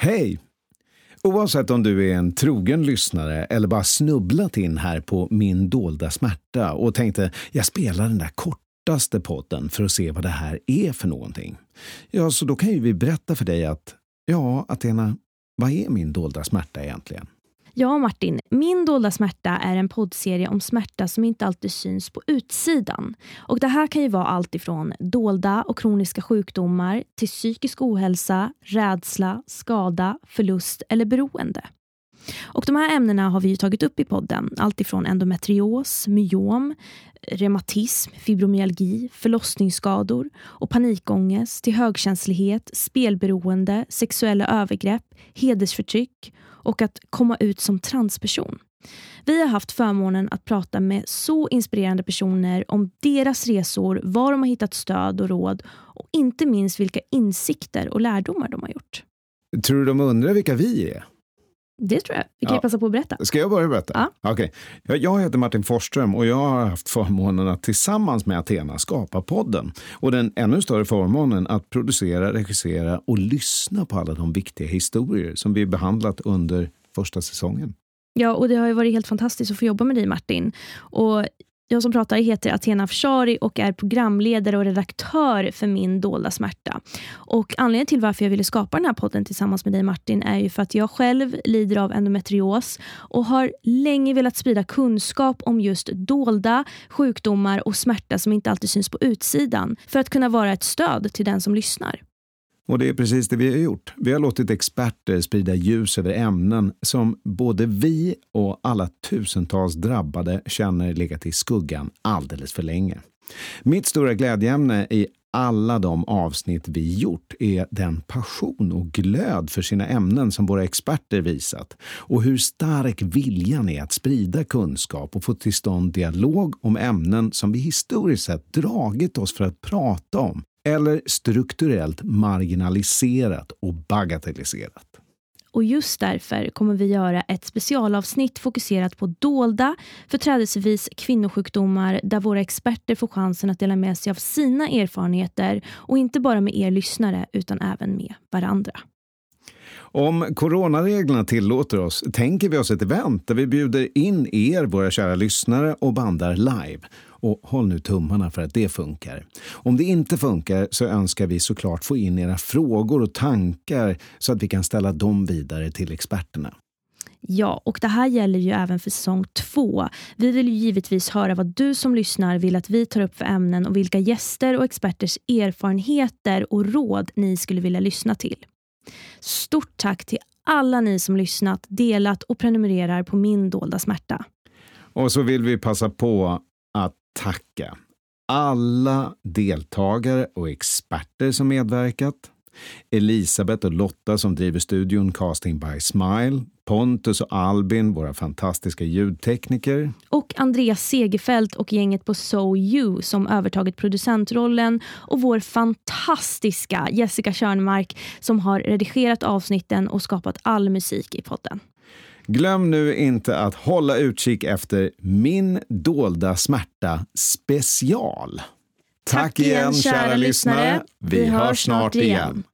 Hej! Oavsett om du är en trogen lyssnare eller bara snubblat in här på Min dolda smärta och tänkte jag spelar den där kortaste podden för att se vad det här är för någonting. Ja, så då kan ju vi berätta för dig att, ja, Athena, vad är min dolda smärta egentligen? Ja, Martin. Min dolda smärta är en poddserie om smärta som inte alltid syns på utsidan. Och Det här kan ju vara allt ifrån dolda och kroniska sjukdomar till psykisk ohälsa, rädsla, skada, förlust eller beroende. Och De här ämnena har vi tagit upp i podden. Allt ifrån endometrios, myom, reumatism, fibromyalgi, förlossningsskador och panikångest till högkänslighet, spelberoende, sexuella övergrepp, hedersförtryck och att komma ut som transperson. Vi har haft förmånen att prata med så inspirerande personer om deras resor, var de har hittat stöd och råd och inte minst vilka insikter och lärdomar de har gjort. Tror du de undrar vilka vi är? Det tror jag. Vi kan ja. passa på att berätta. Ska jag börja berätta? Ja. Okay. Jag heter Martin Forsström och jag har haft förmånen att tillsammans med Athena skapa podden. Och den ännu större förmånen att producera, regissera och lyssna på alla de viktiga historier som vi behandlat under första säsongen. Ja, och det har varit helt fantastiskt att få jobba med dig Martin. Och jag som pratar heter Athena Afshari och är programledare och redaktör för Min dolda smärta. Och Anledningen till varför jag ville skapa den här podden tillsammans med dig Martin är ju för att jag själv lider av endometrios och har länge velat sprida kunskap om just dolda sjukdomar och smärta som inte alltid syns på utsidan för att kunna vara ett stöd till den som lyssnar. Och det är precis det vi har gjort. Vi har låtit experter sprida ljus över ämnen som både vi och alla tusentals drabbade känner legat i skuggan alldeles för länge. Mitt stora glädjeämne i alla de avsnitt vi gjort är den passion och glöd för sina ämnen som våra experter visat och hur stark viljan är att sprida kunskap och få till stånd dialog om ämnen som vi historiskt sett dragit oss för att prata om eller strukturellt marginaliserat och bagatelliserat. Och just därför kommer vi göra ett specialavsnitt fokuserat på dolda, företrädesvis kvinnosjukdomar där våra experter får chansen att dela med sig av sina erfarenheter och inte bara med er lyssnare utan även med varandra. Om coronareglerna tillåter oss tänker vi oss ett event där vi bjuder in er, våra kära lyssnare, och bandar live. Och håll nu tummarna för att det funkar. Om det inte funkar så önskar vi såklart få in era frågor och tankar så att vi kan ställa dem vidare till experterna. Ja, och det här gäller ju även för säsong två. Vi vill ju givetvis höra vad du som lyssnar vill att vi tar upp för ämnen och vilka gäster och experters erfarenheter och råd ni skulle vilja lyssna till. Stort tack till alla ni som lyssnat, delat och prenumererar på Min dolda smärta. Och så vill vi passa på tacka alla deltagare och experter som medverkat. Elisabeth och Lotta som driver studion Casting by Smile, Pontus och Albin, våra fantastiska ljudtekniker. Och Andreas Segerfeldt och gänget på So You som övertagit producentrollen och vår fantastiska Jessica Körnmark som har redigerat avsnitten och skapat all musik i podden. Glöm nu inte att hålla utkik efter Min dolda smärta special. Tack, Tack igen, kära lyssnare. Vi hörs snart igen.